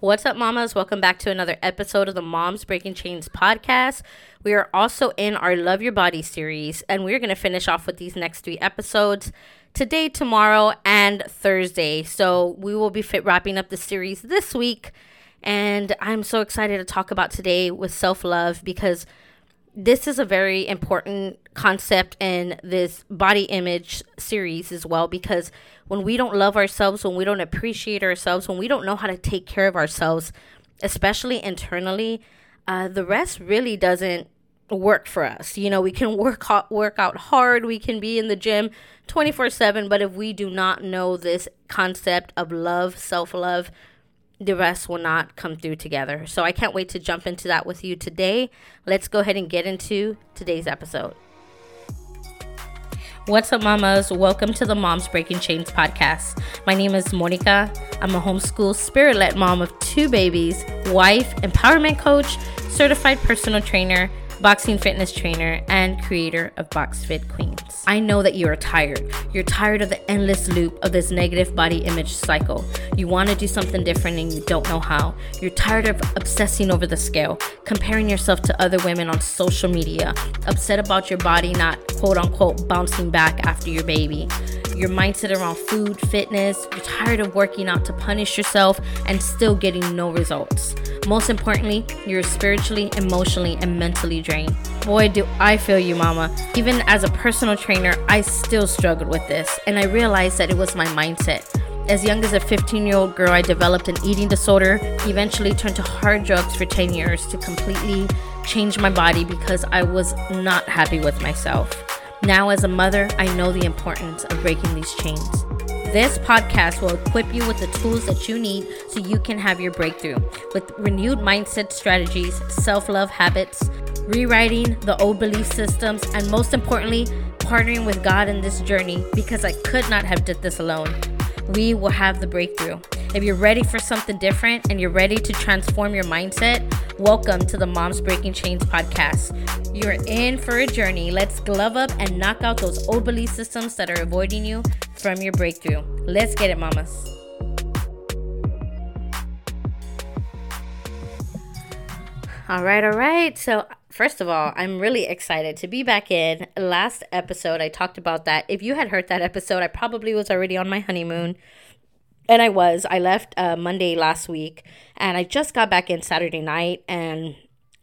What's up, mamas? Welcome back to another episode of the Moms Breaking Chains podcast. We are also in our Love Your Body series, and we're going to finish off with these next three episodes today, tomorrow, and Thursday. So we will be fit wrapping up the series this week. And I'm so excited to talk about today with self love because this is a very important concept in this body image series as well because when we don't love ourselves, when we don't appreciate ourselves, when we don't know how to take care of ourselves, especially internally, uh, the rest really doesn't work for us. You know, we can work work out hard, we can be in the gym 24/7, but if we do not know this concept of love, self-love, the rest will not come through together. So I can't wait to jump into that with you today. Let's go ahead and get into today's episode. What's up, mamas? Welcome to the Moms Breaking Chains podcast. My name is Monica. I'm a homeschool spirit led mom of two babies, wife, empowerment coach, certified personal trainer, boxing fitness trainer, and creator of BoxFit Queens. I know that you are tired. You're tired of the endless loop of this negative body image cycle. You want to do something different and you don't know how. You're tired of obsessing over the scale, comparing yourself to other women on social media, upset about your body not quote unquote bouncing back after your baby your mindset around food, fitness, you're tired of working out to punish yourself and still getting no results. Most importantly, you're spiritually, emotionally, and mentally drained. Boy, do I feel you, mama. Even as a personal trainer, I still struggled with this, and I realized that it was my mindset. As young as a 15 year old girl, I developed an eating disorder, eventually turned to hard drugs for 10 years to completely change my body because I was not happy with myself. Now, as a mother, I know the importance of breaking these chains. This podcast will equip you with the tools that you need so you can have your breakthrough with renewed mindset strategies, self love habits, rewriting the old belief systems, and most importantly, partnering with God in this journey because I could not have did this alone. We will have the breakthrough. If you're ready for something different and you're ready to transform your mindset, welcome to the Moms Breaking Chains podcast. You're in for a journey. Let's glove up and knock out those old belief systems that are avoiding you from your breakthrough. Let's get it, mamas. All right, all right. So, first of all, I'm really excited to be back in. Last episode, I talked about that. If you had heard that episode, I probably was already on my honeymoon. And I was. I left uh, Monday last week, and I just got back in Saturday night, and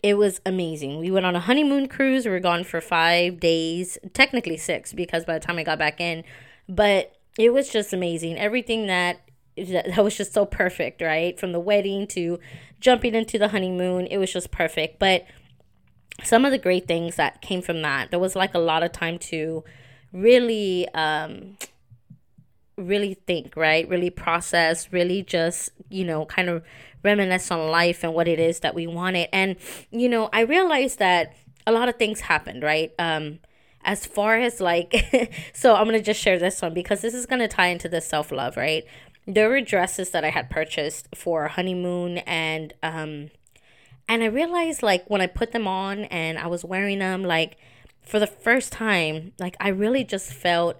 it was amazing. We went on a honeymoon cruise. We were gone for five days, technically six, because by the time I got back in, but it was just amazing. Everything that that was just so perfect, right? From the wedding to jumping into the honeymoon, it was just perfect. But some of the great things that came from that, there was like a lot of time to really um really think, right? Really process, really just, you know, kind of reminisce on life and what it is that we wanted. And, you know, I realized that a lot of things happened, right? Um, as far as like, so I'm going to just share this one because this is going to tie into the self love, right? There were dresses that I had purchased for honeymoon and, um, and I realized like when I put them on and I was wearing them, like for the first time, like I really just felt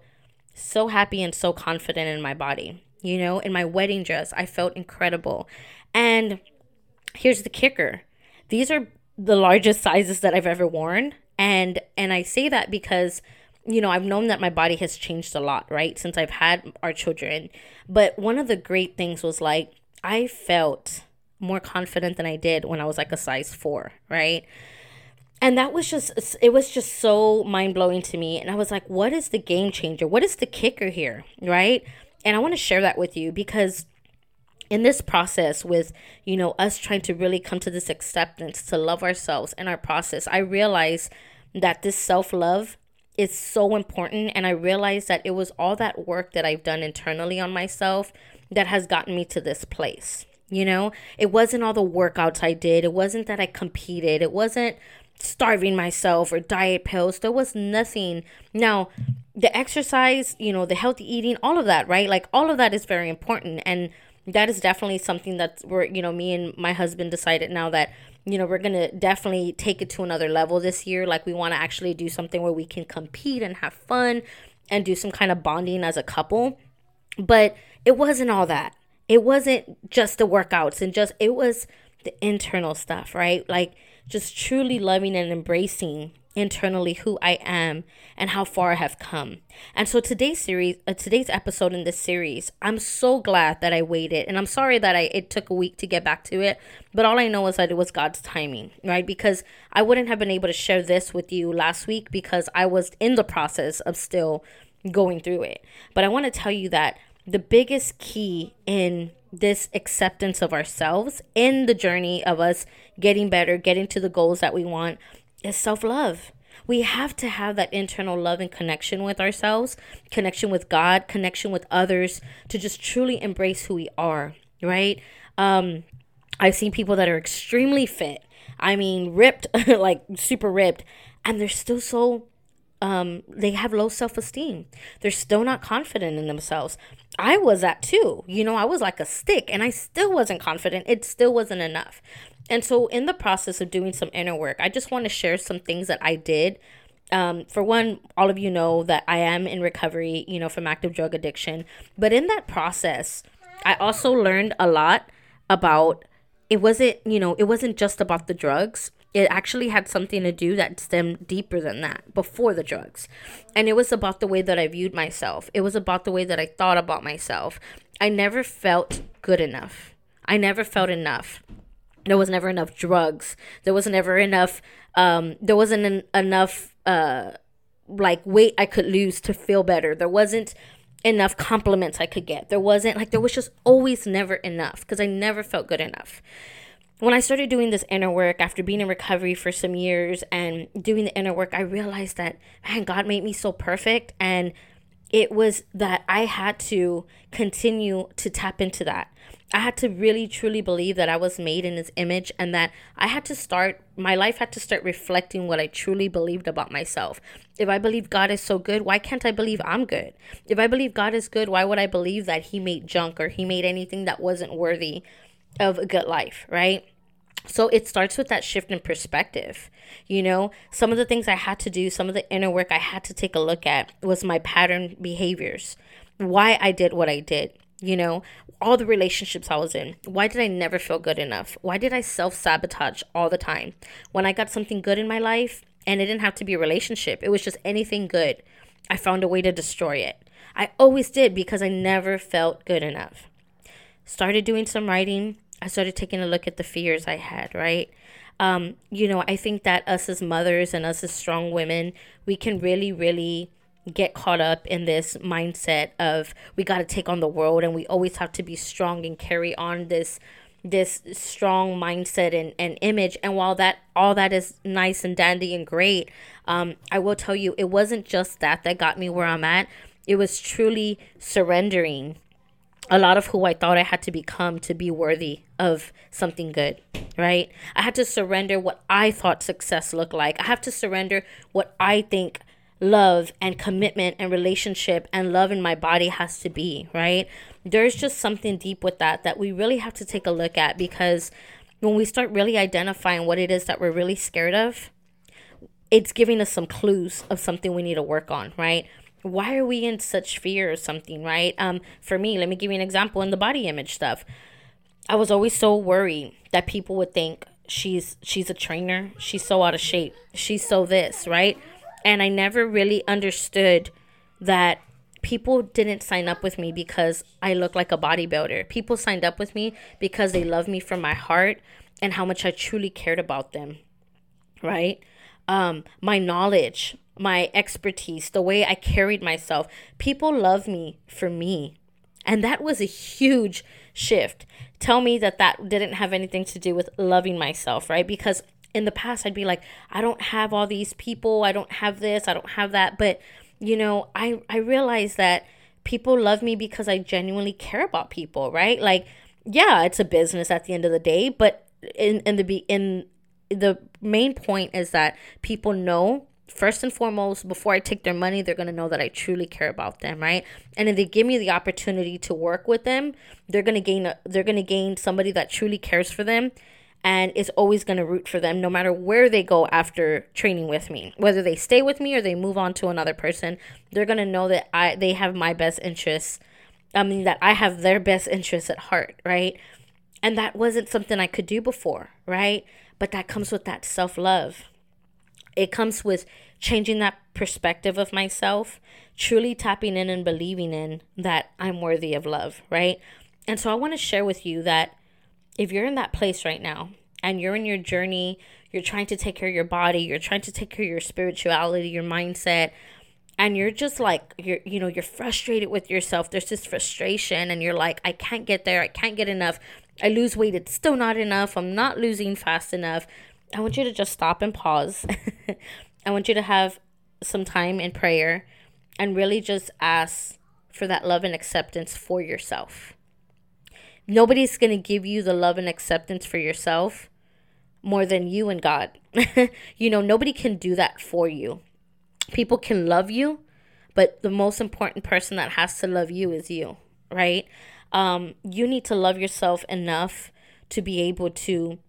so happy and so confident in my body. You know, in my wedding dress, I felt incredible. And here's the kicker these are the largest sizes that I've ever worn. And and I say that because you know, I've known that my body has changed a lot, right? Since I've had our children. But one of the great things was like I felt more confident than I did when I was like a size 4, right? and that was just it was just so mind-blowing to me and i was like what is the game changer what is the kicker here right and i want to share that with you because in this process with you know us trying to really come to this acceptance to love ourselves in our process i realized that this self-love is so important and i realized that it was all that work that i've done internally on myself that has gotten me to this place you know it wasn't all the workouts i did it wasn't that i competed it wasn't starving myself or diet pills. There was nothing. Now, the exercise, you know, the healthy eating, all of that, right? Like all of that is very important. And that is definitely something that we're, you know, me and my husband decided now that, you know, we're to definitely take it to another level this year. Like we want to actually do something where we can compete and have fun and do some kind of bonding as a couple. But it wasn't all that. it wasn't just the workouts and just it was the internal stuff, right? Like just truly loving and embracing internally who I am and how far I have come. And so today's series, uh, today's episode in this series, I'm so glad that I waited, and I'm sorry that I it took a week to get back to it. But all I know is that it was God's timing, right? Because I wouldn't have been able to share this with you last week because I was in the process of still going through it. But I want to tell you that the biggest key in this acceptance of ourselves in the journey of us getting better, getting to the goals that we want is self love. We have to have that internal love and connection with ourselves, connection with God, connection with others to just truly embrace who we are, right? Um, I've seen people that are extremely fit. I mean, ripped, like super ripped, and they're still so um, they have low self esteem. They're still not confident in themselves. I was that too. You know, I was like a stick and I still wasn't confident. It still wasn't enough. And so, in the process of doing some inner work, I just want to share some things that I did. Um, for one, all of you know that I am in recovery, you know, from active drug addiction. But in that process, I also learned a lot about it wasn't, you know, it wasn't just about the drugs. It actually had something to do that stemmed deeper than that before the drugs. And it was about the way that I viewed myself. It was about the way that I thought about myself. I never felt good enough. I never felt enough there was never enough drugs there was never enough um there wasn't enough uh like weight i could lose to feel better there wasn't enough compliments i could get there wasn't like there was just always never enough because i never felt good enough when i started doing this inner work after being in recovery for some years and doing the inner work i realized that man god made me so perfect and it was that i had to continue to tap into that I had to really truly believe that I was made in his image and that I had to start, my life had to start reflecting what I truly believed about myself. If I believe God is so good, why can't I believe I'm good? If I believe God is good, why would I believe that he made junk or he made anything that wasn't worthy of a good life, right? So it starts with that shift in perspective. You know, some of the things I had to do, some of the inner work I had to take a look at was my pattern behaviors, why I did what I did you know, all the relationships I was in. Why did I never feel good enough? Why did I self sabotage all the time? When I got something good in my life, and it didn't have to be a relationship, it was just anything good, I found a way to destroy it. I always did because I never felt good enough. Started doing some writing. I started taking a look at the fears I had, right? Um, you know, I think that us as mothers and us as strong women, we can really, really get caught up in this mindset of we got to take on the world and we always have to be strong and carry on this this strong mindset and, and image and while that all that is nice and dandy and great um, i will tell you it wasn't just that that got me where i'm at it was truly surrendering a lot of who i thought i had to become to be worthy of something good right i had to surrender what i thought success looked like i have to surrender what i think love and commitment and relationship and love in my body has to be, right? There's just something deep with that that we really have to take a look at because when we start really identifying what it is that we're really scared of, it's giving us some clues of something we need to work on, right? Why are we in such fear or something, right? Um, for me, let me give you an example in the body image stuff. I was always so worried that people would think she's she's a trainer, she's so out of shape, she's so this, right? And I never really understood that people didn't sign up with me because I look like a bodybuilder. People signed up with me because they love me from my heart and how much I truly cared about them. Right? Um, my knowledge, my expertise, the way I carried myself. People love me for me. And that was a huge shift. Tell me that that didn't have anything to do with loving myself, right? Because in the past I'd be like, I don't have all these people, I don't have this, I don't have that, but you know, I I realize that people love me because I genuinely care about people, right? Like, yeah, it's a business at the end of the day, but in in the be in the main point is that people know first and foremost before I take their money, they're going to know that I truly care about them, right? And if they give me the opportunity to work with them, they're going to gain a, they're going to gain somebody that truly cares for them and is always going to root for them no matter where they go after training with me whether they stay with me or they move on to another person they're going to know that i they have my best interests I mean, that I have their best interests at heart, right? And that wasn't something I could do before, right? But that comes with that self love. It comes with changing that perspective of myself, truly tapping in and believing in that I'm worthy of love, right? And so I want to share with you that if you're in that place right now and you're in your journey, you're trying to take care of your body, you're trying to take care of your spirituality, your mindset, and you're just like you're you know, you're frustrated with yourself. There's this frustration and you're like I can't get there. I can't get enough. I lose weight. It's still not enough. I'm not losing fast enough. I want you to just stop and pause. I want you to have some time in prayer and really just ask for that love and acceptance for yourself nobody's going to give you the love and acceptance for yourself more than you and God. you know, nobody can do that for you. People can love you, but the most important person that has to love you is you, right? Um, you need to love yourself enough to be able to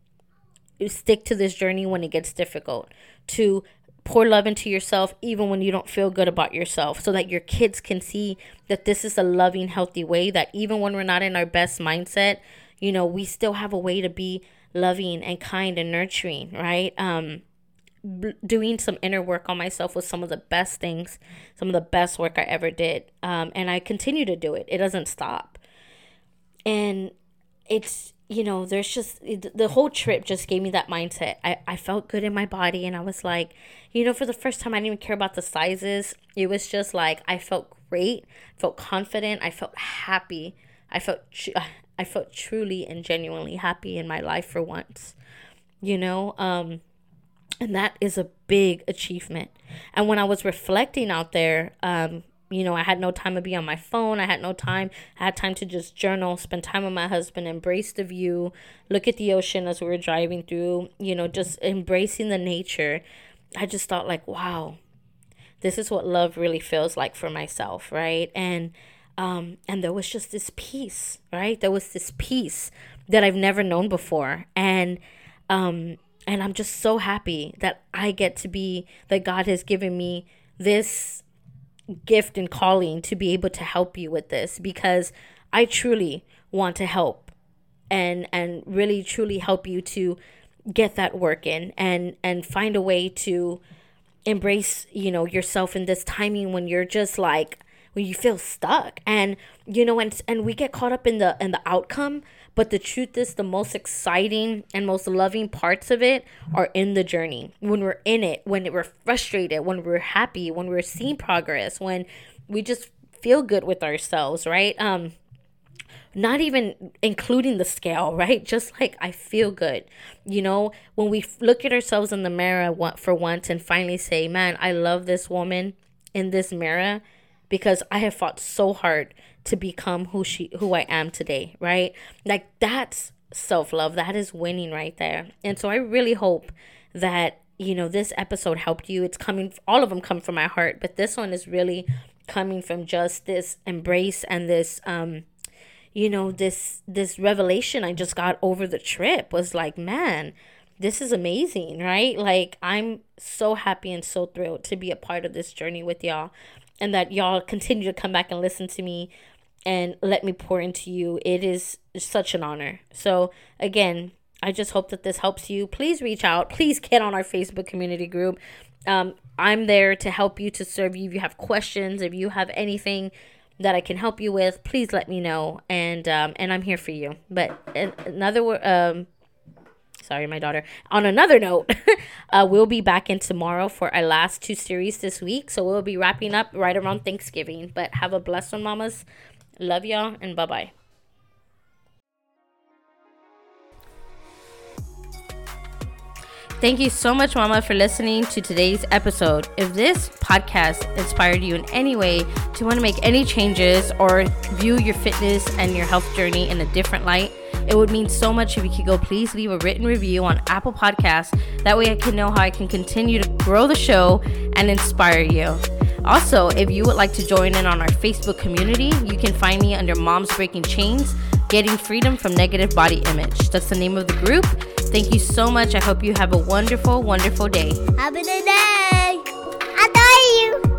stick to this journey when it gets difficult, to pour love into yourself even when you don't feel good about yourself so that your kids can see that this is a loving healthy way that even when we're not in our best mindset you know we still have a way to be loving and kind and nurturing right? Um b- doing some inner work on myself was some of the best things some of the best work i ever did um and i continue to do it. It doesn't stop. And it's you know there's just the whole trip just gave me that mindset. I, I felt good in my body and i was like you know for the first time i didn't even care about the sizes. It was just like i felt great felt confident i felt happy. I felt i felt truly and genuinely happy in my life for once you know um and that is a big achievement. And when i was reflecting out there um you know, I had no time to be on my phone. I had no time. I had time to just journal, spend time with my husband, embrace the view, look at the ocean as we were driving through, you know, just embracing the nature. I just thought, like, wow, this is what love really feels like for myself, right? And, um, and there was just this peace, right? There was this peace that I've never known before. And, um, and I'm just so happy that I get to be, that God has given me this gift and calling to be able to help you with this because I truly want to help and and really truly help you to get that work in and and find a way to embrace you know yourself in this timing when you're just like when you feel stuck and you know and and we get caught up in the in the outcome but the truth is, the most exciting and most loving parts of it are in the journey. When we're in it, when we're frustrated, when we're happy, when we're seeing progress, when we just feel good with ourselves, right? Um, not even including the scale, right? Just like I feel good. You know, when we look at ourselves in the mirror for once and finally say, man, I love this woman in this mirror because I have fought so hard to become who she who I am today, right? Like that's self-love. That is winning right there. And so I really hope that you know this episode helped you. It's coming all of them come from my heart, but this one is really coming from just this embrace and this um you know this this revelation I just got over the trip was like, man, this is amazing, right? Like I'm so happy and so thrilled to be a part of this journey with y'all and that y'all continue to come back and listen to me and let me pour into you. It is such an honor. So, again, I just hope that this helps you. Please reach out. Please get on our Facebook community group. Um, I'm there to help you, to serve you. If you have questions, if you have anything that I can help you with, please let me know. And um, and I'm here for you. But another um, sorry, my daughter. On another note, uh, we'll be back in tomorrow for our last two series this week. So we'll be wrapping up right around Thanksgiving. But have a blessed one, mamas. Love y'all and bye bye. Thank you so much, Mama, for listening to today's episode. If this podcast inspired you in any way to want to make any changes or view your fitness and your health journey in a different light, it would mean so much if you could go please leave a written review on Apple Podcasts. That way I can know how I can continue to grow the show and inspire you. Also, if you would like to join in on our Facebook community, you can find me under Moms Breaking Chains, Getting Freedom from Negative Body Image. That's the name of the group. Thank you so much. I hope you have a wonderful, wonderful day. Have a good day. I adore you.